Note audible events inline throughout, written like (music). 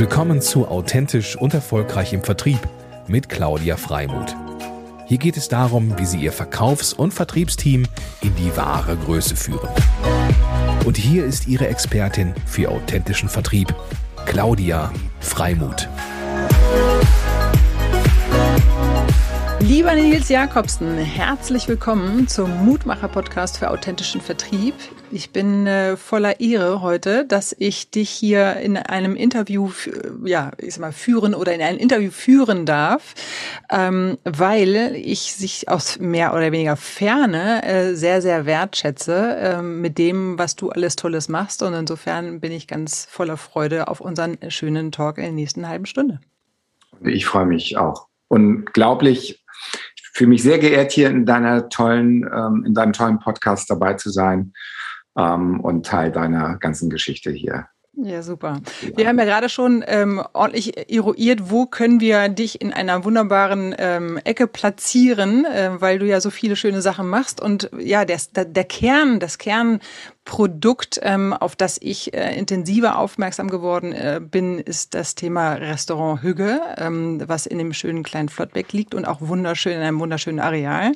Willkommen zu Authentisch und Erfolgreich im Vertrieb mit Claudia Freimuth. Hier geht es darum, wie Sie Ihr Verkaufs- und Vertriebsteam in die wahre Größe führen. Und hier ist Ihre Expertin für authentischen Vertrieb, Claudia Freimuth. Lieber Nils Jakobsen, herzlich willkommen zum Mutmacher-Podcast für authentischen Vertrieb. Ich bin äh, voller Ehre heute, dass ich dich hier in einem Interview, ja, ich sag mal, führen oder in ein Interview führen darf, ähm, weil ich sich aus mehr oder weniger Ferne äh, sehr, sehr wertschätze äh, mit dem, was du alles Tolles machst. Und insofern bin ich ganz voller Freude auf unseren schönen Talk in der nächsten halben Stunde. Ich freue mich auch. Unglaublich ich fühle mich sehr geehrt, hier in deiner tollen, ähm, in deinem tollen Podcast dabei zu sein ähm, und Teil deiner ganzen Geschichte hier ja, super. Wir haben ja gerade schon ähm, ordentlich eruiert, wo können wir dich in einer wunderbaren ähm, Ecke platzieren, äh, weil du ja so viele schöne Sachen machst. Und ja, der, der Kern, das Kern Produkt, ähm, auf das ich äh, intensiver aufmerksam geworden äh, bin, ist das Thema Restaurant Hügge, ähm, was in dem schönen kleinen Flottbeck liegt und auch wunderschön in einem wunderschönen Areal.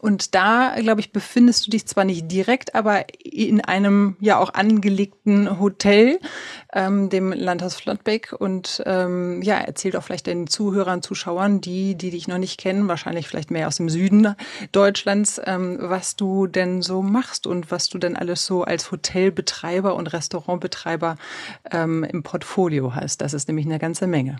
Und da, glaube ich, befindest du dich zwar nicht direkt, aber in einem ja auch angelegten Hotel, ähm, dem Landhaus Flottbeck. Und ähm, ja, erzähl doch vielleicht den Zuhörern, Zuschauern, die, die dich noch nicht kennen, wahrscheinlich vielleicht mehr aus dem Süden Deutschlands, ähm, was du denn so machst und was du denn alles so als Hotelbetreiber und Restaurantbetreiber ähm, im Portfolio hast. Das ist nämlich eine ganze Menge.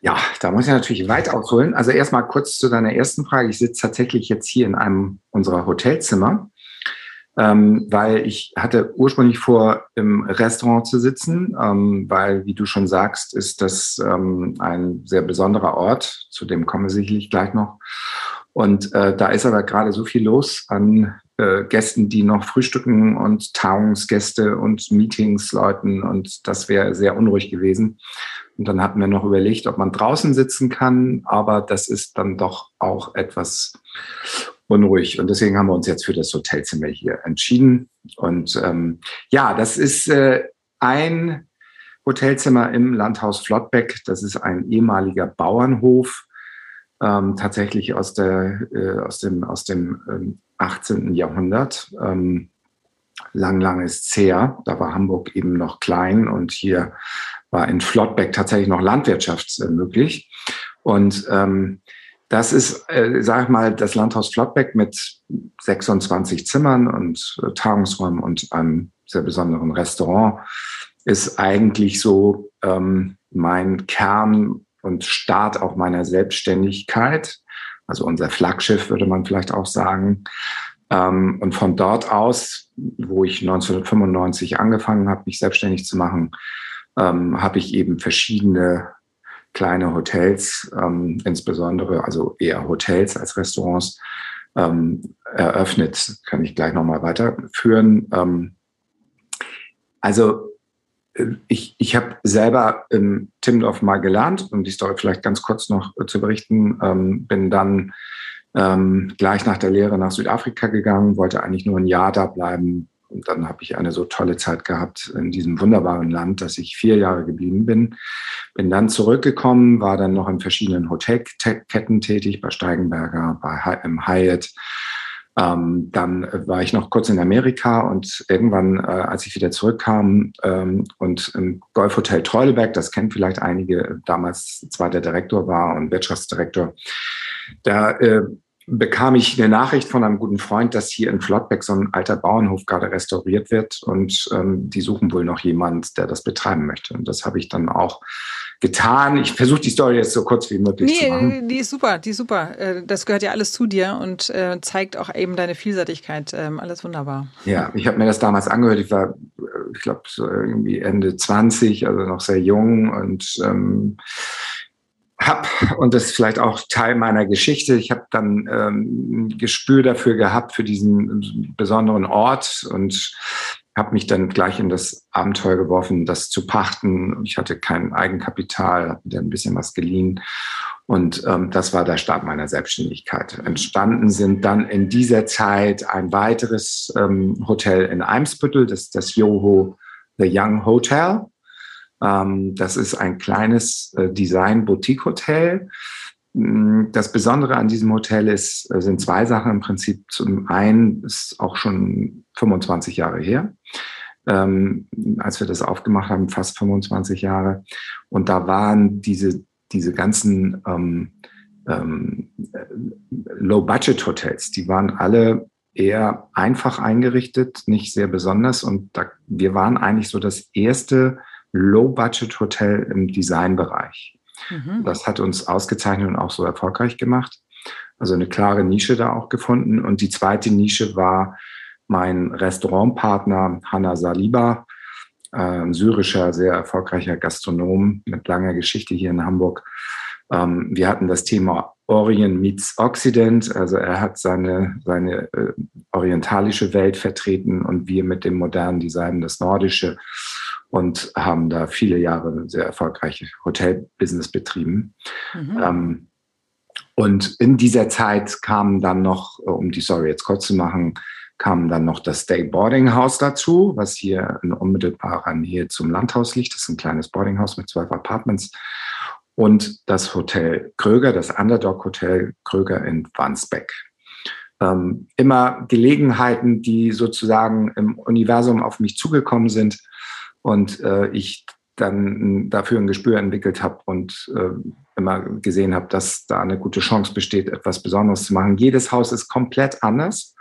Ja, da muss ich natürlich weit ausholen. Also erstmal kurz zu deiner ersten Frage. Ich sitze tatsächlich jetzt hier in einem unserer Hotelzimmer, ähm, weil ich hatte ursprünglich vor, im Restaurant zu sitzen, ähm, weil, wie du schon sagst, ist das ähm, ein sehr besonderer Ort, zu dem komme ich sicherlich gleich noch. Und äh, da ist aber gerade so viel los an äh, Gästen, die noch frühstücken und Tagungsgäste und Meetings läuten und das wäre sehr unruhig gewesen. Und dann hatten wir noch überlegt, ob man draußen sitzen kann, aber das ist dann doch auch etwas unruhig. Und deswegen haben wir uns jetzt für das Hotelzimmer hier entschieden. Und ähm, ja, das ist äh, ein Hotelzimmer im Landhaus Flottbeck. Das ist ein ehemaliger Bauernhof ähm, tatsächlich aus, der, äh, aus dem, aus dem ähm, 18. Jahrhundert. Ähm, lang, lang ist her. Da war Hamburg eben noch klein und hier war in Flottbeck tatsächlich noch Landwirtschaft äh, möglich. Und ähm, das ist, äh, sag ich mal, das Landhaus Flottbeck mit 26 Zimmern und äh, Tagungsräumen und einem sehr besonderen Restaurant ist eigentlich so ähm, mein Kern und Start auch meiner Selbstständigkeit. Also unser Flaggschiff würde man vielleicht auch sagen. Ähm, und von dort aus, wo ich 1995 angefangen habe, mich selbstständig zu machen, ähm, habe ich eben verschiedene kleine Hotels, ähm, insbesondere also eher Hotels als Restaurants, ähm, eröffnet. Kann ich gleich nochmal weiterführen. Ähm, also ich, ich habe selber in Timmendorf mal gelernt, um die Story vielleicht ganz kurz noch äh, zu berichten, ähm, bin dann ähm, gleich nach der Lehre nach Südafrika gegangen, wollte eigentlich nur ein Jahr da bleiben. Und dann habe ich eine so tolle Zeit gehabt in diesem wunderbaren Land, dass ich vier Jahre geblieben bin. Bin dann zurückgekommen, war dann noch in verschiedenen Hotelketten tätig, bei Steigenberger, bei Hyatt, ähm, dann war ich noch kurz in Amerika und irgendwann, äh, als ich wieder zurückkam ähm, und im Golfhotel Treuleberg, das kennen vielleicht einige, damals zweiter Direktor war und Wirtschaftsdirektor, da äh, bekam ich eine Nachricht von einem guten Freund, dass hier in Flottbeck so ein alter Bauernhof gerade restauriert wird und ähm, die suchen wohl noch jemand, der das betreiben möchte. Und das habe ich dann auch getan. Ich versuche die Story jetzt so kurz wie möglich nee, zu machen. Die ist super, die ist super. Äh, das gehört ja alles zu dir und äh, zeigt auch eben deine Vielseitigkeit. Ähm, alles wunderbar. Ja, ich habe mir das damals angehört. Ich war, ich glaube, so irgendwie Ende 20, also noch sehr jung und ähm, hab, und das ist vielleicht auch Teil meiner Geschichte, ich habe dann ähm, ein Gespür dafür gehabt, für diesen besonderen Ort und habe mich dann gleich in das Abenteuer geworfen, das zu pachten. Ich hatte kein Eigenkapital, habe mir ein bisschen was geliehen. Und ähm, das war der Start meiner Selbstständigkeit. Entstanden sind dann in dieser Zeit ein weiteres ähm, Hotel in Eimsbüttel, das ist das Yoho The Young Hotel. Ähm, das ist ein kleines äh, Design-Boutique-Hotel. Mm, das Besondere an diesem Hotel ist, äh, sind zwei Sachen im Prinzip. Zum einen ist auch schon 25 Jahre her, ähm, als wir das aufgemacht haben, fast 25 Jahre. Und da waren diese, diese ganzen ähm, ähm, Low-Budget-Hotels, die waren alle eher einfach eingerichtet, nicht sehr besonders. Und da, wir waren eigentlich so das erste Low-Budget-Hotel im Designbereich. Mhm. Das hat uns ausgezeichnet und auch so erfolgreich gemacht. Also eine klare Nische da auch gefunden. Und die zweite Nische war mein Restaurantpartner Hanna Saliba, ein syrischer, sehr erfolgreicher Gastronom mit langer Geschichte hier in Hamburg. Ähm, wir hatten das Thema Orient meets Occident, also er hat seine, seine äh, orientalische Welt vertreten und wir mit dem modernen Design das nordische und haben da viele Jahre sehr erfolgreich Hotelbusiness betrieben. Mhm. Ähm, und in dieser Zeit kam dann noch, um die Story jetzt kurz zu machen, kam dann noch das Day Boarding House dazu, was hier in unmittelbarer Nähe zum Landhaus liegt. Das ist ein kleines Boarding House mit zwölf Apartments. Und das Hotel Kröger, das Underdog Hotel Kröger in Wandsbeck. Ähm, immer Gelegenheiten, die sozusagen im Universum auf mich zugekommen sind und äh, ich dann dafür ein Gespür entwickelt habe und äh, immer gesehen habe, dass da eine gute Chance besteht, etwas Besonderes zu machen. Jedes Haus ist komplett anders.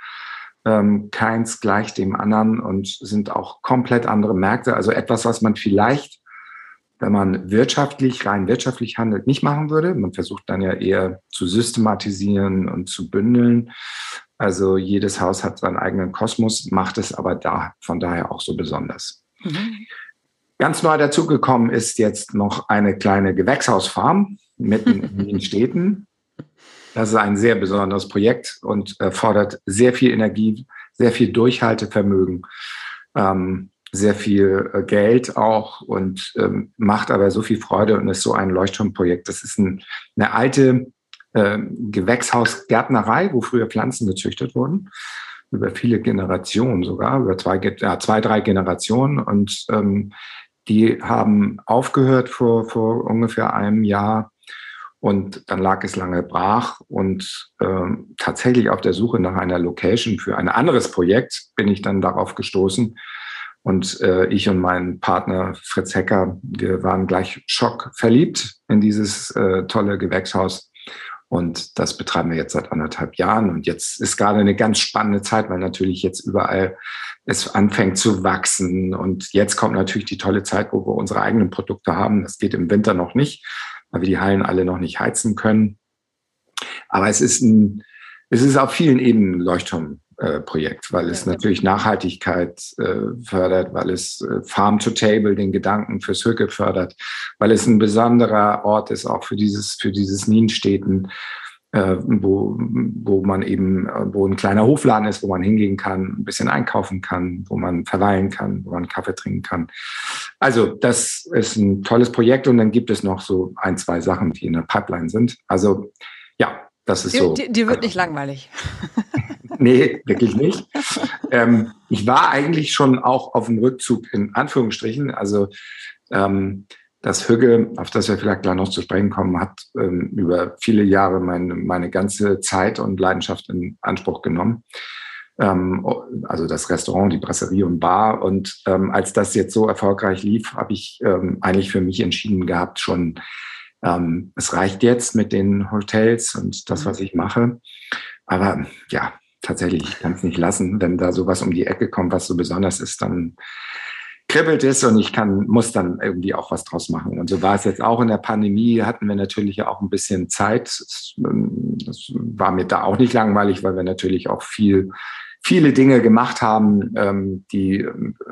Ähm, keins gleich dem anderen und sind auch komplett andere Märkte. Also etwas, was man vielleicht, wenn man wirtschaftlich, rein wirtschaftlich handelt, nicht machen würde. Man versucht dann ja eher zu systematisieren und zu bündeln. Also jedes Haus hat seinen eigenen Kosmos, macht es aber da von daher auch so besonders. Mhm. Ganz neu dazugekommen ist jetzt noch eine kleine Gewächshausfarm mitten in den (laughs) Städten. Das ist ein sehr besonderes Projekt und fordert sehr viel Energie, sehr viel Durchhaltevermögen, ähm, sehr viel äh, Geld auch und ähm, macht aber so viel Freude und ist so ein Leuchtturmprojekt. Das ist ein, eine alte äh, Gewächshausgärtnerei, wo früher Pflanzen gezüchtet wurden über viele Generationen sogar, über zwei, ja, zwei drei Generationen. Und ähm, die haben aufgehört vor, vor ungefähr einem Jahr. Und dann lag es lange brach. Und ähm, tatsächlich auf der Suche nach einer Location für ein anderes Projekt bin ich dann darauf gestoßen. Und äh, ich und mein Partner Fritz Hecker, wir waren gleich schockverliebt in dieses äh, tolle Gewächshaus und das betreiben wir jetzt seit anderthalb Jahren. Und jetzt ist gerade eine ganz spannende Zeit, weil natürlich jetzt überall es anfängt zu wachsen. Und jetzt kommt natürlich die tolle Zeit, wo wir unsere eigenen Produkte haben. Das geht im Winter noch nicht, weil wir die Hallen alle noch nicht heizen können. Aber es ist ein, es ist auf vielen Ebenen Leuchtturm äh, Projekt, weil es natürlich Nachhaltigkeit äh, fördert, weil es äh, Farm to Table den Gedanken fürs Hücke fördert, weil es ein besonderer Ort ist auch für dieses für dieses Nienstädten, äh, wo wo man eben äh, wo ein kleiner Hofladen ist, wo man hingehen kann, ein bisschen einkaufen kann, wo man verweilen kann, wo man Kaffee trinken kann. Also das ist ein tolles Projekt und dann gibt es noch so ein zwei Sachen, die in der Pipeline sind. Also ja, das ist die, so. Die, die wird nicht langweilig. (laughs) nee, wirklich nicht. ähm, ich war eigentlich schon auch auf dem Rückzug in Anführungsstrichen. Also ähm, das Hügge, auf das wir vielleicht gleich noch zu sprechen kommen, hat ähm, über viele Jahre meine, meine ganze Zeit und Leidenschaft in Anspruch genommen. Ähm, also das Restaurant, die Brasserie und Bar. Und ähm, als das jetzt so erfolgreich lief, habe ich ähm, eigentlich für mich entschieden gehabt, schon ähm, es reicht jetzt mit den Hotels und das, was ich mache. Aber ja, tatsächlich, ich kann es nicht lassen. Wenn da sowas um die Ecke kommt, was so besonders ist, dann kribbelt es und ich kann, muss dann irgendwie auch was draus machen. Und so war es jetzt auch in der Pandemie, hatten wir natürlich auch ein bisschen Zeit. Das ähm, war mir da auch nicht langweilig, weil wir natürlich auch viel viele Dinge gemacht haben, ähm, die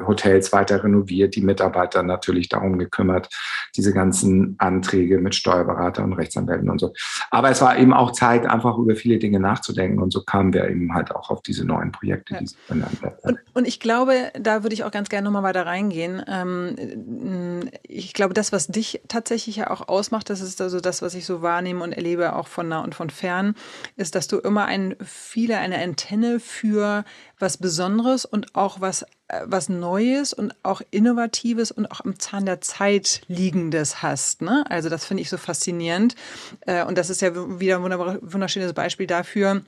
Hotels weiter renoviert, die Mitarbeiter natürlich darum gekümmert, diese ganzen Anträge mit Steuerberatern und Rechtsanwälten und so. Aber es war eben auch Zeit, einfach über viele Dinge nachzudenken und so kamen wir eben halt auch auf diese neuen Projekte, ja. die Sie benannt. Und, und, ich glaube, da würde ich auch ganz gerne nochmal weiter reingehen. Ähm, ich glaube, das, was dich tatsächlich ja auch ausmacht, das ist also das, was ich so wahrnehme und erlebe, auch von nah und von fern, ist, dass du immer ein, viele eine Antenne für was Besonderes und auch was, äh, was Neues und auch Innovatives und auch am Zahn der Zeit liegendes hast. Ne? Also das finde ich so faszinierend. Äh, und das ist ja wieder ein wunderschönes Beispiel dafür,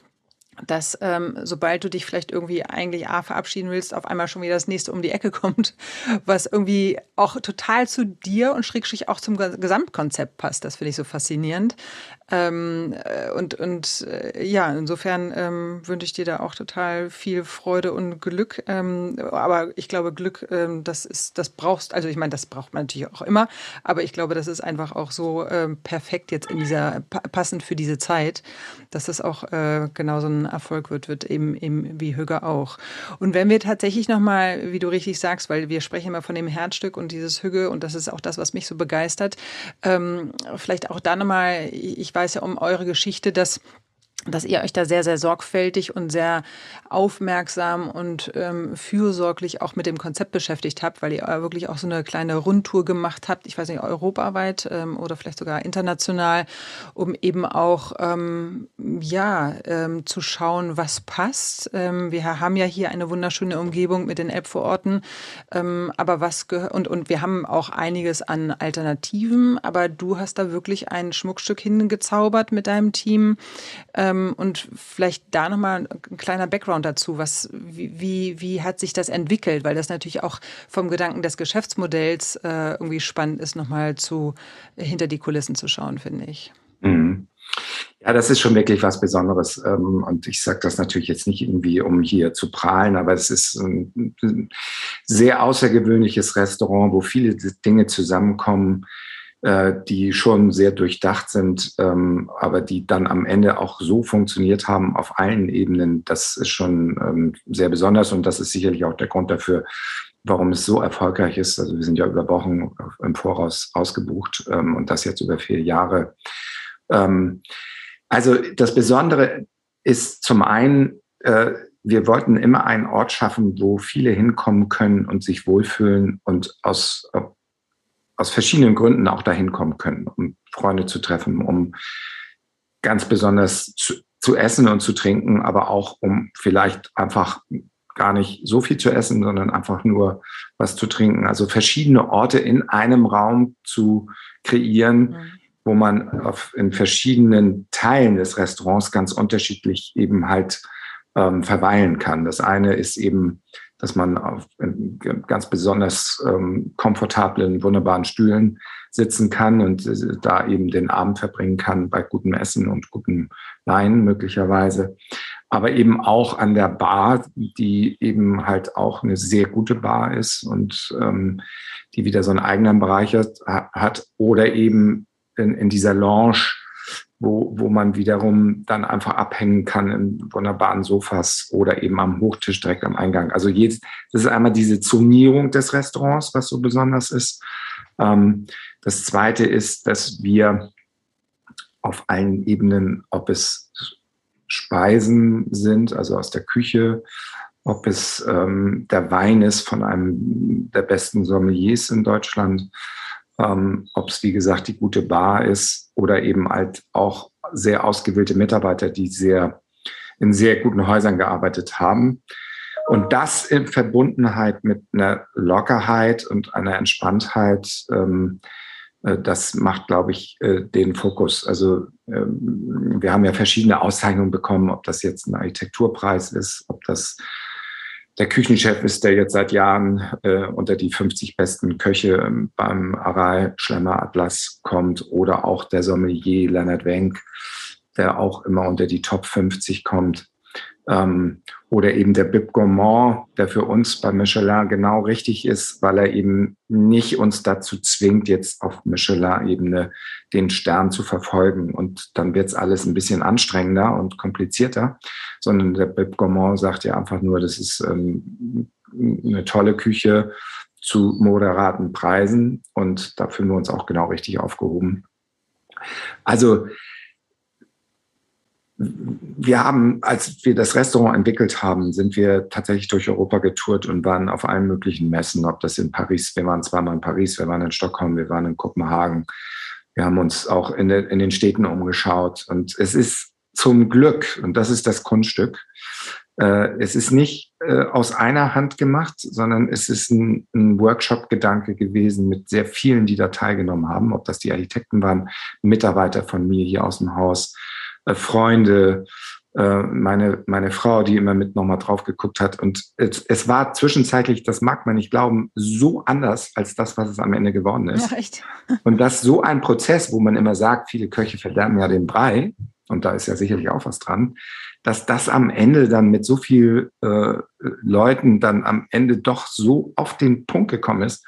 dass ähm, sobald du dich vielleicht irgendwie eigentlich A verabschieden willst, auf einmal schon wieder das nächste um die Ecke (laughs) kommt, was irgendwie auch total zu dir und schrägstrich auch zum Gesamtkonzept passt. Das finde ich so faszinierend. Ähm, äh, und und äh, ja, insofern ähm, wünsche ich dir da auch total viel Freude und Glück. Ähm, aber ich glaube, Glück, ähm, das ist, das brauchst, also ich meine, das braucht man natürlich auch immer, aber ich glaube, das ist einfach auch so ähm, perfekt jetzt in dieser, passend für diese Zeit, dass das auch äh, genau so ein Erfolg wird, wird eben, eben wie Hügge auch. Und wenn wir tatsächlich nochmal, wie du richtig sagst, weil wir sprechen immer von dem Herzstück und dieses Hügge und das ist auch das, was mich so begeistert, ähm, vielleicht auch da nochmal, ich weiß ja um eure Geschichte, dass dass ihr euch da sehr, sehr sorgfältig und sehr aufmerksam und ähm, fürsorglich auch mit dem Konzept beschäftigt habt, weil ihr wirklich auch so eine kleine Rundtour gemacht habt, ich weiß nicht, europaweit ähm, oder vielleicht sogar international, um eben auch ähm, ja ähm, zu schauen, was passt. Ähm, wir haben ja hier eine wunderschöne Umgebung mit den Elbvororten, ähm, aber was und, und wir haben auch einiges an Alternativen, aber du hast da wirklich ein Schmuckstück hingezaubert mit deinem Team. Ähm, und vielleicht da nochmal ein kleiner Background dazu. Was, wie, wie hat sich das entwickelt? Weil das natürlich auch vom Gedanken des Geschäftsmodells äh, irgendwie spannend ist, nochmal zu, hinter die Kulissen zu schauen, finde ich. Mhm. Ja, das ist schon wirklich was Besonderes. Ähm, und ich sage das natürlich jetzt nicht irgendwie, um hier zu prahlen, aber es ist ein sehr außergewöhnliches Restaurant, wo viele Dinge zusammenkommen, äh, die schon sehr durchdacht sind, ähm, aber die dann am Ende auch so funktioniert haben auf allen Ebenen. Das ist schon ähm, sehr besonders und das ist sicherlich auch der Grund dafür, warum es so erfolgreich ist. Also wir sind ja über Wochen im Voraus ausgebucht ähm, und das jetzt über vier Jahre. Ähm, also das Besondere ist zum einen, äh, wir wollten immer einen Ort schaffen, wo viele hinkommen können und sich wohlfühlen und aus aus verschiedenen Gründen auch dahin kommen können, um Freunde zu treffen, um ganz besonders zu, zu essen und zu trinken, aber auch um vielleicht einfach gar nicht so viel zu essen, sondern einfach nur was zu trinken. Also verschiedene Orte in einem Raum zu kreieren, mhm. wo man auf, in verschiedenen Teilen des Restaurants ganz unterschiedlich eben halt ähm, verweilen kann. Das eine ist eben dass man auf ganz besonders ähm, komfortablen, wunderbaren Stühlen sitzen kann und äh, da eben den Abend verbringen kann bei gutem Essen und gutem Wein möglicherweise. Aber eben auch an der Bar, die eben halt auch eine sehr gute Bar ist und ähm, die wieder so einen eigenen Bereich hat, hat oder eben in, in dieser Lounge, wo, wo man wiederum dann einfach abhängen kann in wunderbaren Sofas oder eben am Hochtisch direkt am Eingang. Also jetzt, das ist einmal diese Zonierung des Restaurants, was so besonders ist. Ähm, das zweite ist, dass wir auf allen Ebenen, ob es Speisen sind, also aus der Küche, ob es ähm, der Wein ist von einem der besten Sommeliers in Deutschland, ähm, ob es wie gesagt die gute Bar ist oder eben halt auch sehr ausgewählte Mitarbeiter, die sehr in sehr guten Häusern gearbeitet haben. Und das in Verbundenheit mit einer Lockerheit und einer Entspanntheit, ähm, äh, das macht, glaube ich, äh, den Fokus. Also ähm, wir haben ja verschiedene Auszeichnungen bekommen, ob das jetzt ein Architekturpreis ist, ob das der Küchenchef ist, der jetzt seit Jahren äh, unter die 50 besten Köche ähm, beim Aral Schlemmer Atlas kommt oder auch der Sommelier Leonard Wenk, der auch immer unter die Top 50 kommt. Ähm, oder eben der Bib Gourmand, der für uns bei Michelin genau richtig ist, weil er eben nicht uns dazu zwingt, jetzt auf Michelin-Ebene den Stern zu verfolgen. Und dann wird es alles ein bisschen anstrengender und komplizierter, sondern der Bib Gourmand sagt ja einfach nur, das ist ähm, eine tolle Küche zu moderaten Preisen und da fühlen wir uns auch genau richtig aufgehoben. Also wir haben, als wir das Restaurant entwickelt haben, sind wir tatsächlich durch Europa getourt und waren auf allen möglichen Messen, ob das in Paris, wir waren zweimal in Paris, wir waren in Stockholm, wir waren in Kopenhagen. Wir haben uns auch in, de, in den Städten umgeschaut und es ist zum Glück, und das ist das Kunststück, Äh, es ist nicht äh, aus einer Hand gemacht, sondern es ist ein, ein Workshop-Gedanke gewesen mit sehr vielen, die da teilgenommen haben, ob das die Architekten waren, Mitarbeiter von mir hier aus dem Haus, äh, Freunde, äh, meine, meine Frau, die immer mit nochmal drauf geguckt hat. Und es, es, war zwischenzeitlich, das mag man nicht glauben, so anders als das, was es am Ende geworden ist. Ja, echt. (laughs) Und das so ein Prozess, wo man immer sagt, viele Köche verderben ja den Brei, und da ist ja sicherlich auch was dran, dass das am Ende dann mit so viel äh, Leuten dann am Ende doch so auf den Punkt gekommen ist,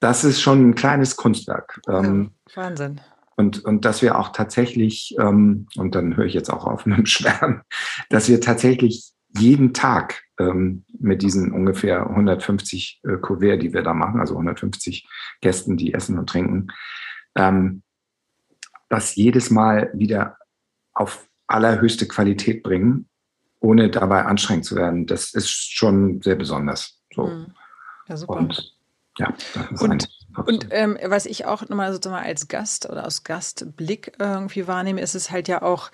das ist schon ein kleines Kunstwerk. Ähm, Wahnsinn. Und, und dass wir auch tatsächlich, ähm, und dann höre ich jetzt auch auf (laughs) mit dem Schwärmen, dass wir tatsächlich jeden Tag ähm, mit diesen ungefähr 150 äh, Kuvert, die wir da machen, also 150 Gästen, die essen und trinken, ähm, das jedes Mal wieder auf allerhöchste Qualität bringen, ohne dabei anstrengend zu werden. Das ist schon sehr besonders. So. Mhm. Ja, super. Und, ja, und, und ähm, was ich auch nochmal sozusagen als Gast oder aus Gastblick irgendwie wahrnehme, ist es halt ja auch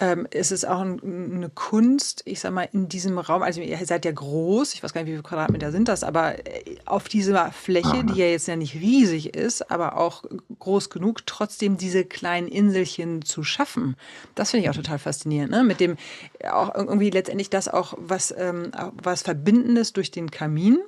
ähm, ist es auch ein, eine Kunst, ich sag mal, in diesem Raum, also ihr seid ja groß, ich weiß gar nicht, wie viele Quadratmeter sind das, aber äh, auf dieser Fläche, die ja jetzt ja nicht riesig ist, aber auch groß genug, trotzdem diese kleinen Inselchen zu schaffen. Das finde ich auch total faszinierend, ne? Mit dem auch irgendwie letztendlich das auch was, ähm, was Verbindendes durch den Kamin.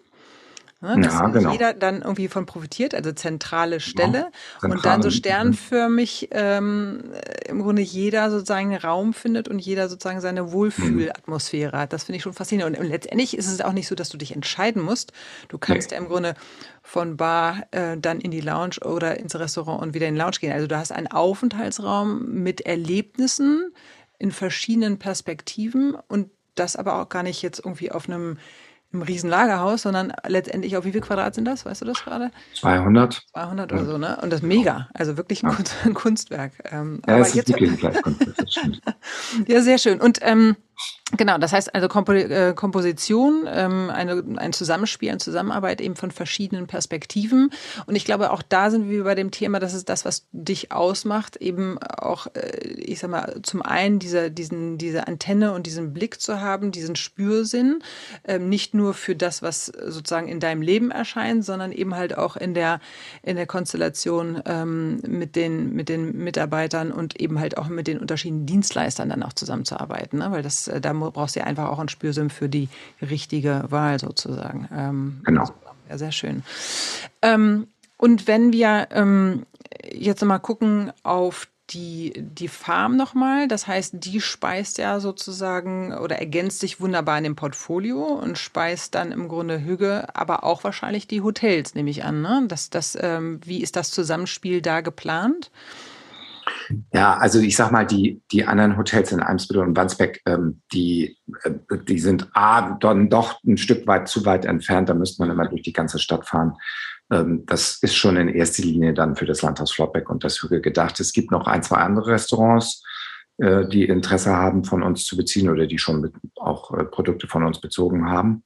Ne, dass ja, genau. jeder dann irgendwie von profitiert, also zentrale Stelle. Genau. Und dann so sternförmig ähm, im Grunde jeder sozusagen Raum findet und jeder sozusagen seine Wohlfühlatmosphäre hat. Das finde ich schon faszinierend. Und, und, letztendlich ist es auch nicht so, dass du dich entscheiden musst. Du kannst nee. ja im Grunde von Bar äh, dann in die Lounge oder ins Restaurant und wieder in die Lounge gehen. Also du hast einen Aufenthaltsraum mit Erlebnissen in verschiedenen Perspektiven und das aber auch gar nicht jetzt irgendwie auf einem im Riesenlagerhaus, sondern letztendlich auf wie viel Quadrat sind das? Weißt du das gerade? 200. 200 oder so, ne? Und das ist mega. Also wirklich ein, ja. Kunst, ein Kunstwerk. Ähm, ja, aber es ist wirklich ein Kunstwerk. (laughs) ja, sehr schön. Und ähm, Genau, das heißt also Kompo äh, Komposition, ähm, eine, ein Zusammenspiel, eine Zusammenarbeit eben von verschiedenen Perspektiven. Und ich glaube, auch da sind wir bei dem Thema, das ist das, was dich ausmacht, eben auch, äh, ich sag mal, zum einen diese, diesen, diese Antenne und diesen Blick zu haben, diesen Spürsinn, ähm, nicht nur für das, was sozusagen in deinem Leben erscheint, sondern eben halt auch in der, in der Konstellation ähm, mit, den, mit den Mitarbeitern und eben halt auch mit den unterschiedlichen Dienstleistern dann auch zusammenzuarbeiten, ne? weil das äh, da brauchst du einfach auch ein Spürsinn für die richtige Wahl sozusagen. Ähm, genau. Ja, sehr schön. Ähm, und wenn wir ähm, jetzt mal gucken auf die, die Farm nochmal, das heißt, die speist ja sozusagen oder ergänzt sich wunderbar in dem Portfolio und speist dann im Grunde Hüge, aber auch wahrscheinlich die Hotels, nehme ich an. Ne? Das, das, ähm, wie ist das Zusammenspiel da geplant? Ja, also ich sag mal, die, die anderen Hotels in Eimsbüttel und Wandsbeck, ähm, die, äh, die sind A, dann doch ein Stück weit zu weit entfernt. Da müsste man immer durch die ganze Stadt fahren. Ähm, das ist schon in erster Linie dann für das Landhaus Flottbeck und das Hügel gedacht. Es gibt noch ein, zwei andere Restaurants, die Interesse haben, von uns zu beziehen oder die schon auch äh, Produkte von uns bezogen haben.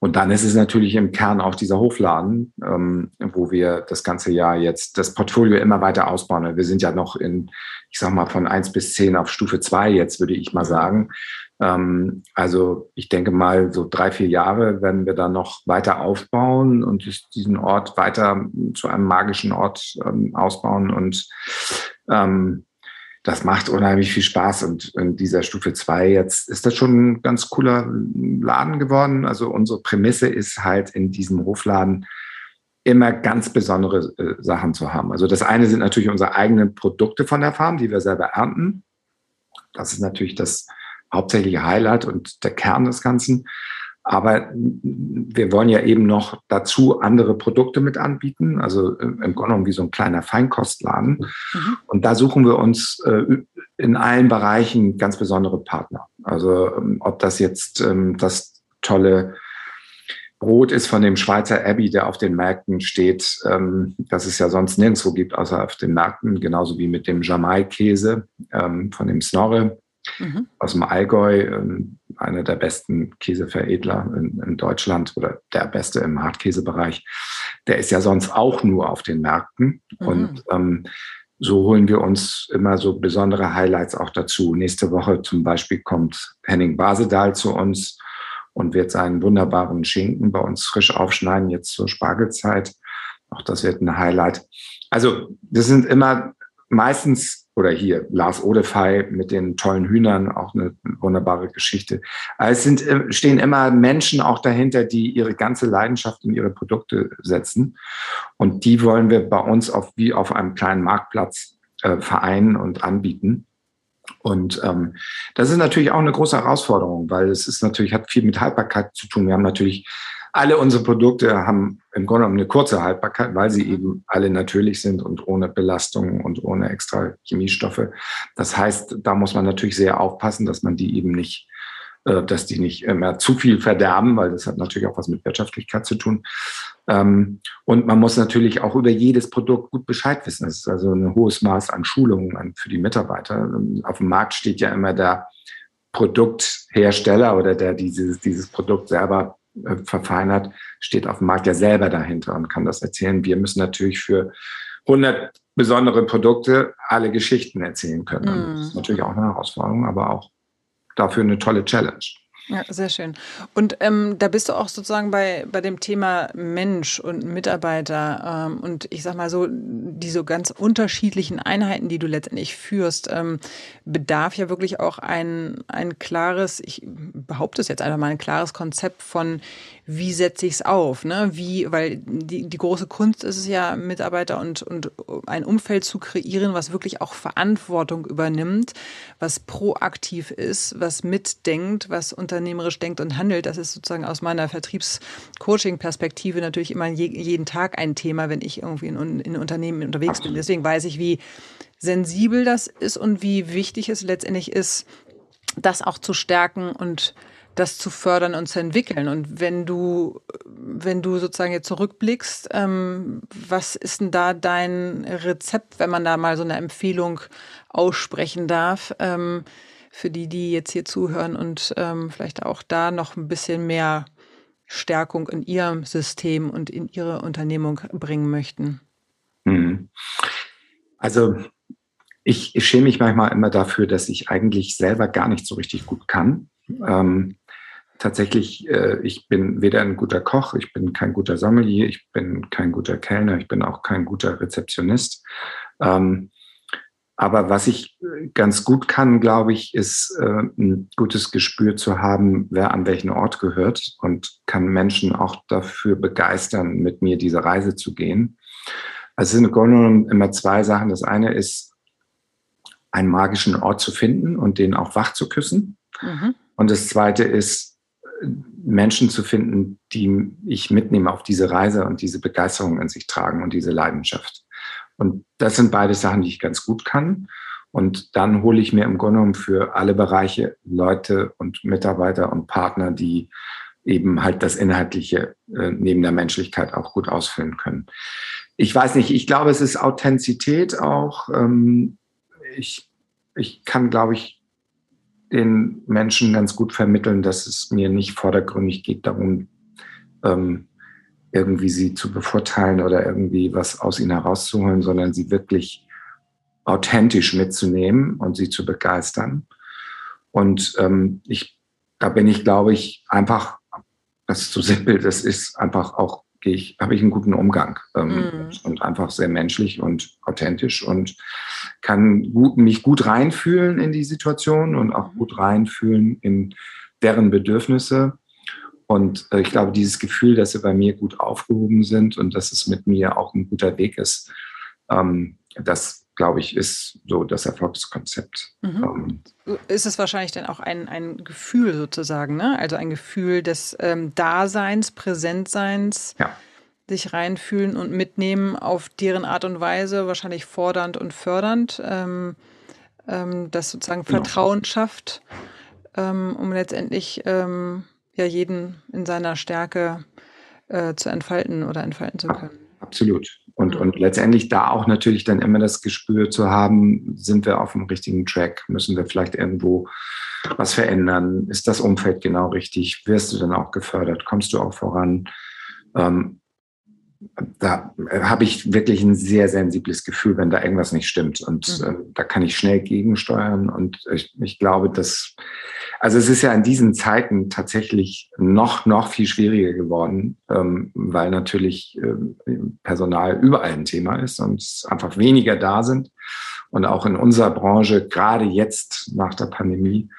Und dann ist es natürlich im Kern auch dieser Hofladen, ähm, wo wir das ganze Jahr jetzt das Portfolio immer weiter ausbauen. Wir sind ja noch in, ich sag mal, von eins bis zehn auf Stufe zwei jetzt, würde ich mal sagen. Ähm, also ich denke mal, so drei, vier Jahre werden wir dann noch weiter aufbauen und diesen Ort weiter zu einem magischen Ort ähm, ausbauen und das macht unheimlich viel Spaß. Und in dieser Stufe zwei jetzt ist das schon ein ganz cooler Laden geworden. Also unsere Prämisse ist halt in diesem Hofladen immer ganz besondere äh, Sachen zu haben. Also das eine sind natürlich unsere eigenen Produkte von der Farm, die wir selber ernten. Das ist natürlich das hauptsächliche Highlight und der Kern des Ganzen. Aber wir wollen ja eben noch dazu andere Produkte mit anbieten, also im Grunde genommen wie so ein kleiner Feinkostladen. Mhm. Und da suchen wir uns äh, in allen Bereichen ganz besondere Partner. Also ähm, ob das jetzt ähm, das tolle Brot ist von dem Schweizer Abbey, der auf den Märkten steht, ähm, das es ja sonst nirgendwo gibt, außer auf den Märkten, genauso wie mit dem Jamai-Käse von dem Snorre mhm. aus dem Allgäu, ähm, einer der besten Käseveredler in, in, Deutschland oder der beste im Hartkäsebereich. Der ist ja sonst auch nur auf den Märkten. Mhm. Und ähm, so holen wir uns immer so besondere Highlights auch dazu. Nächste Woche zum Beispiel kommt Henning Basedal zu uns und wird seinen wunderbaren Schinken bei uns frisch aufschneiden, jetzt zur Spargelzeit. Auch das wird ein Highlight. Also das sind immer meistens, oder hier Lars Odefey mit den tollen Hühnern, auch eine wunderbare Geschichte. Es sind, äh, stehen immer Menschen auch dahinter, die ihre ganze Leidenschaft in ihre Produkte setzen. Und die wollen wir bei uns auf, wie auf einem kleinen Marktplatz äh, vereinen und anbieten. Und ähm, das ist natürlich auch eine große Herausforderung, weil es ist natürlich, hat viel mit Haltbarkeit zu tun. Wir haben natürlich alle unsere Produkte haben im Grunde genommen eine kurze Haltbarkeit, weil sie mhm. eben alle natürlich sind und ohne Belastung und ohne extra Chemiestoffe. Das heißt, da muss man natürlich sehr aufpassen, dass man die eben nicht, äh, dass die nicht immer zu viel verderben, weil das hat natürlich auch was mit Wirtschaftlichkeit zu tun. Ähm, und man muss natürlich auch über jedes Produkt gut Bescheid wissen. Das ist also ein hohes Maß an Schulungen für die Mitarbeiter. Auf dem Markt steht ja immer der Produkthersteller oder der dieses, dieses Produkt selber äh, verfeinert, steht auf dem Markt ja selber dahinter und kann das erzählen. Wir müssen natürlich für 100 besondere Produkte alle Geschichten erzählen können. Mm. Das ist natürlich auch eine Herausforderung, aber auch dafür eine tolle Challenge. Ja, sehr schön. Und ähm, da bist du auch sozusagen bei, bei dem Thema Mensch und Mitarbeiter ähm, und ich sag mal so, diese ganz unterschiedlichen Einheiten, die du letztendlich führst, ähm, bedarf ja wirklich auch ein, ein klares, ich behaupte es jetzt einfach mal, ein klares Konzept von, wie setze ich es auf, ne? Wie, weil die, die große Kunst ist es ja, Mitarbeiter und, und ein Umfeld zu kreieren, was wirklich auch Verantwortung übernimmt, was proaktiv ist, was mitdenkt, was unternehmerisch denkt und handelt. Das ist sozusagen aus meiner Vertriebscoaching-Perspektive natürlich immer je, jeden Tag ein Thema, wenn ich irgendwie in, in Unternehmen unterwegs bin. Deswegen weiß ich, wie sensibel das ist und wie wichtig es letztendlich ist, das auch zu stärken und das zu fördern und zu entwickeln. Und wenn du, wenn du sozusagen jetzt zurückblickst, ähm, was ist denn da dein Rezept, wenn man da mal so eine Empfehlung aussprechen darf, ähm, für die, die jetzt hier zuhören und ähm, vielleicht auch da noch ein bisschen mehr Stärkung in ihrem System und in ihre Unternehmung bringen möchten? Mhm. Also ich, ich schäme mich manchmal immer dafür, dass ich eigentlich selber gar nicht so richtig gut kann. Ähm, tatsächlich, äh, ich bin weder ein guter Koch, ich bin kein guter Sommelier, ich bin kein guter Kellner, ich bin auch kein guter Rezeptionist. Ähm, aber was ich ganz gut kann, glaube ich, ist äh, ein gutes Gespür zu haben, wer an welchen Ort gehört und kann Menschen auch dafür begeistern, mit mir diese Reise zu gehen. Also es sind im Grunde genommen immer zwei Sachen. Das eine ist, einen magischen Ort zu finden und den auch wach zu küssen. Mhm. Und das zweite ist, Menschen zu finden, die ich mitnehme auf diese Reise und diese Begeisterung in sich tragen und diese Leidenschaft. Und das sind beide Sachen, die ich ganz gut kann. Und dann hole ich mir im Grunde genommen für alle Bereiche Leute und Mitarbeiter und Partner, die eben halt das Inhaltliche äh, neben der Menschlichkeit auch gut ausfüllen können. Ich weiß nicht, ich glaube, es ist Authentizität auch. Ähm, ich, ich kann, glaube ich, den Menschen ganz gut vermitteln, dass es mir nicht vordergründig geht darum, ähm, irgendwie sie zu bevorteilen oder irgendwie was aus ihnen herauszuholen, sondern sie wirklich authentisch mitzunehmen und sie zu begeistern. Und ähm, ich, da bin ich, glaube ich, einfach, das ist so (laughs) simpel, das ist einfach auch ich, habe ich einen guten Umgang ähm, mm. und einfach sehr menschlich und authentisch und kann gut, mich gut reinfühlen in die Situation und auch gut reinfühlen in deren Bedürfnisse. Und äh, ich glaube, dieses Gefühl, dass sie bei mir gut aufgehoben sind und dass es mit mir auch ein guter Weg ist, ähm, das glaube ich, ist so das Erfolgskonzept. Mhm. Ähm, ist es wahrscheinlich dann auch ein, ein Gefühl sozusagen, ne? Also ein Gefühl des ähm, Daseins, Präsentseins, ja. sich reinfühlen und mitnehmen auf deren Art und Weise, wahrscheinlich fordernd und fördernd, ähm, ähm das sozusagen genau. Vertrauen schafft, ähm, um letztendlich ähm, ja jeden in seiner Stärke äh, zu entfalten oder entfalten zu können. Absolut. Und, und letztendlich da auch natürlich dann immer das Gespür zu haben, sind wir auf dem richtigen Track, müssen wir vielleicht irgendwo was verändern, ist das Umfeld genau richtig, wirst du dann auch gefördert, kommst du auch voran. Ähm, da habe ich wirklich ein sehr sensibles Gefühl, wenn da irgendwas nicht stimmt. Und mhm. äh, da kann ich schnell gegensteuern. Und ich, ich glaube, dass, also es ist ja in diesen Zeiten tatsächlich noch, noch viel schwieriger geworden, ähm, weil natürlich äh, Personal überall ein Thema ist und einfach weniger da sind. Und auch in unserer Branche, gerade jetzt nach der Pandemie,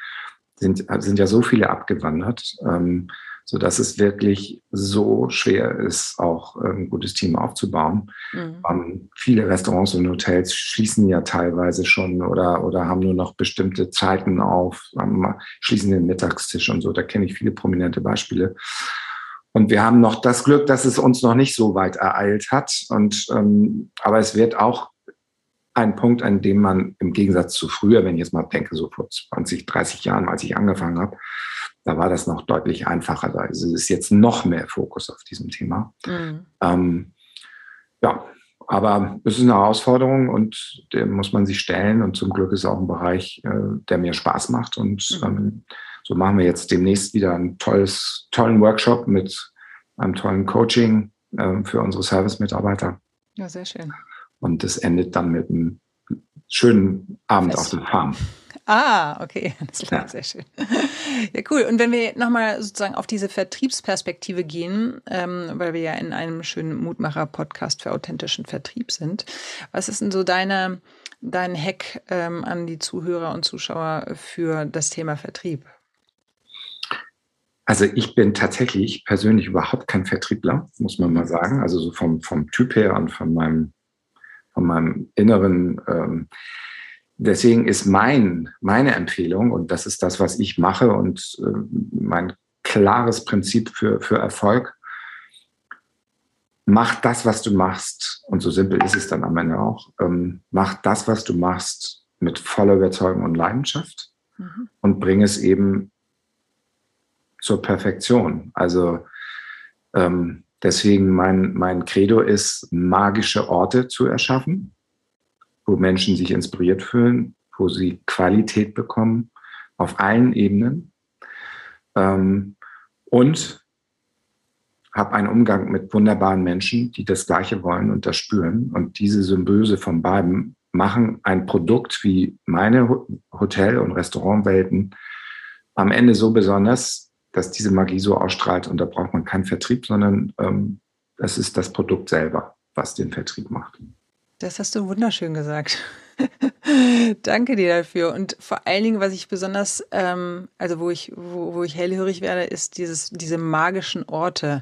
sind, sind ja so viele abgewandert. Ähm, so dass es wirklich so schwer ist, auch ein gutes Team aufzubauen. Mhm. Um, viele Restaurants und Hotels schließen ja teilweise schon oder, oder haben nur noch bestimmte Zeiten auf, um, schließen den Mittagstisch und so. Da kenne ich viele prominente Beispiele. Und wir haben noch das Glück, dass es uns noch nicht so weit ereilt hat. Und ähm, aber es wird auch ein Punkt, an dem man im Gegensatz zu früher, wenn ich jetzt mal denke, so vor 20, 30 Jahren, als ich angefangen habe, da war das noch deutlich einfacher. Da ist es jetzt noch mehr Fokus auf diesem Thema. Mhm. Ähm, ja, aber es ist eine Herausforderung und dem muss man sich stellen. Und zum Glück ist auch ein Bereich, äh, der mir Spaß macht. Und mhm. ähm, so machen wir jetzt demnächst wieder einen tolles, tollen Workshop mit einem tollen Coaching äh, für unsere Service-Mitarbeiter. Ja, sehr schön. Und das endet dann mit einem schönen Abend Fest. auf der Farm. Ah, okay, (laughs) das klingt ja. sehr schön. Ja, cool. Und wenn wir nochmal sozusagen auf diese Vertriebsperspektive gehen, ähm, weil wir ja in einem schönen Mutmacher-Podcast für authentischen Vertrieb sind, was ist denn so deine, dein Hack ähm, an die Zuhörer und Zuschauer für das Thema Vertrieb? Also ich bin tatsächlich persönlich überhaupt kein Vertriebler, muss man mal sagen. Also so vom, vom Typ her und von meinem, von meinem inneren ähm, deswegen ist mein, meine Empfehlung, und das ist das, was ich mache und äh, mein klares Prinzip für, für Erfolg, mach das, was du machst, und so simpel ist es dann am Ende auch, ähm, mach das, was du machst, mit voller Überzeugung und Leidenschaft mhm. und bring es eben zur Perfektion. Also ähm, deswegen mein, mein Credo ist, magische Orte zu erschaffen wo Menschen sich inspiriert fühlen, wo sie Qualität bekommen auf allen Ebenen ähm, und habe einen Umgang mit wunderbaren Menschen, die das Gleiche wollen und das spüren. Und diese Symbiose von beiden machen ein Produkt wie meine Hotel- und Restaurantwelten am Ende so besonders, dass diese Magie so ausstrahlt. Und da braucht man keinen Vertrieb, sondern ähm, das ist das Produkt selber, was den Vertrieb macht. Das hast du wunderschön gesagt. (laughs) Danke dir dafür. Und vor allen Dingen, was ich besonders, ähm, also wo ich, wo, wo ich hellhörig werde, ist dieses, diese magischen Orte.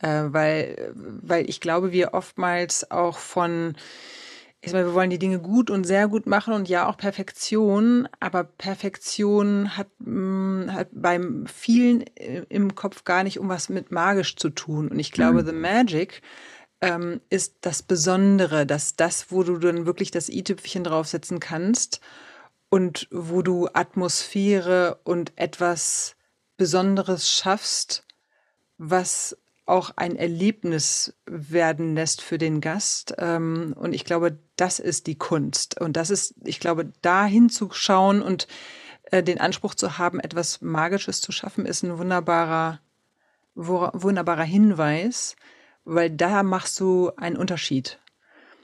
Äh, weil, weil ich glaube, wir oftmals auch von, ich meine, wir wollen die Dinge gut und sehr gut machen und ja auch Perfektion, aber Perfektion hat, mh, mm, hat beim vielen im Kopf gar nicht um was mit magisch zu tun. Und ich glaube, mhm. The Magic ähm, ist das Besondere, dass das, wo du dann wirklich das i-Tüpfchen draufsetzen kannst und wo du Atmosphäre und etwas Besonderes schaffst, was auch ein Erlebnis werden lässt für den Gast. Ähm, und ich glaube, das ist die Kunst. Und das ist, ich glaube, da hinzuschauen und äh, den Anspruch zu haben, etwas Magisches zu schaffen, ist ein wunderbarer, wunderbarer Hinweis, weil da machst du einen Unterschied.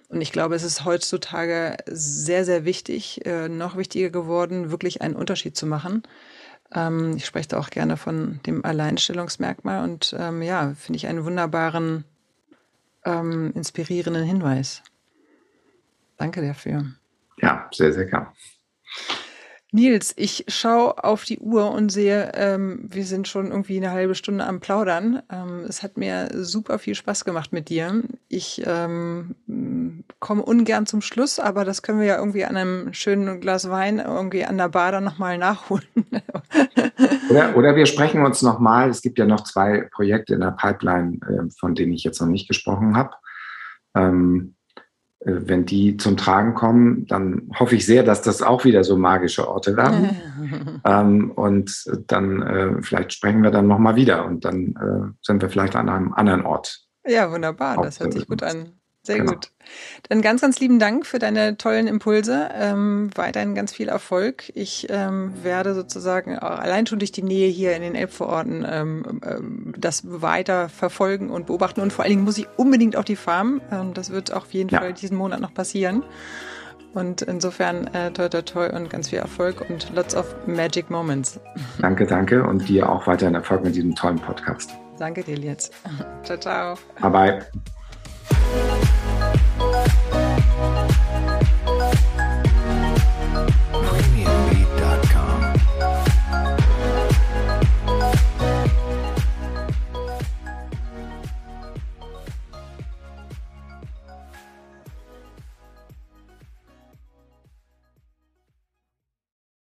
Und ich glaube, es ist heutzutage sehr, sehr wichtig, äh, noch wichtiger geworden, wirklich einen Unterschied zu machen. Ähm, ich spreche da auch gerne von dem Alleinstellungsmerkmal und ähm, ja, finde ich einen wunderbaren, ähm, inspirierenden Hinweis. Danke dafür. Ja, sehr, sehr gern. Nils, ich schaue auf die Uhr und sehe, ähm, wir sind schon irgendwie eine halbe Stunde am Plaudern. Ähm, es hat mir super viel Spaß gemacht mit dir. Ich ähm, komme ungern zum Schluss, aber das können wir ja irgendwie an einem schönen Glas Wein irgendwie an der Bar dann nochmal nachholen. (laughs) oder, oder wir sprechen uns nochmal. Es gibt ja noch zwei Projekte in der Pipeline, äh, von denen ich jetzt noch nicht gesprochen habe. Ähm, äh, wenn die zum Tragen kommen, dann hoffe ich sehr, dass das auch wieder so magische Orte werden. (laughs) ähm, und dann äh, vielleicht sprechen wir dann nochmal wieder und dann äh, sind wir vielleicht an einem anderen Ort. Ja, wunderbar. Das hört sich gut an. Sehr genau. gut. Dann ganz, ganz lieben Dank für deine tollen Impulse. Ähm, weiterhin ganz viel Erfolg. Ich ähm, werde sozusagen allein schon durch die Nähe hier in den Elbvororten ähm, ähm, das weiter verfolgen und beobachten. Und vor allen Dingen muss ich unbedingt auf die Farm. Ähm, das wird auf jeden ja. Fall diesen Monat noch passieren. Und insofern äh, toi toi toi und ganz viel Erfolg und lots of magic moments. (laughs) Danke, danke und dir auch weiterhin Erfolg mit diesem tollen Podcast. Danke dir jetzt. (laughs) ciao, ciao. Bye Bye.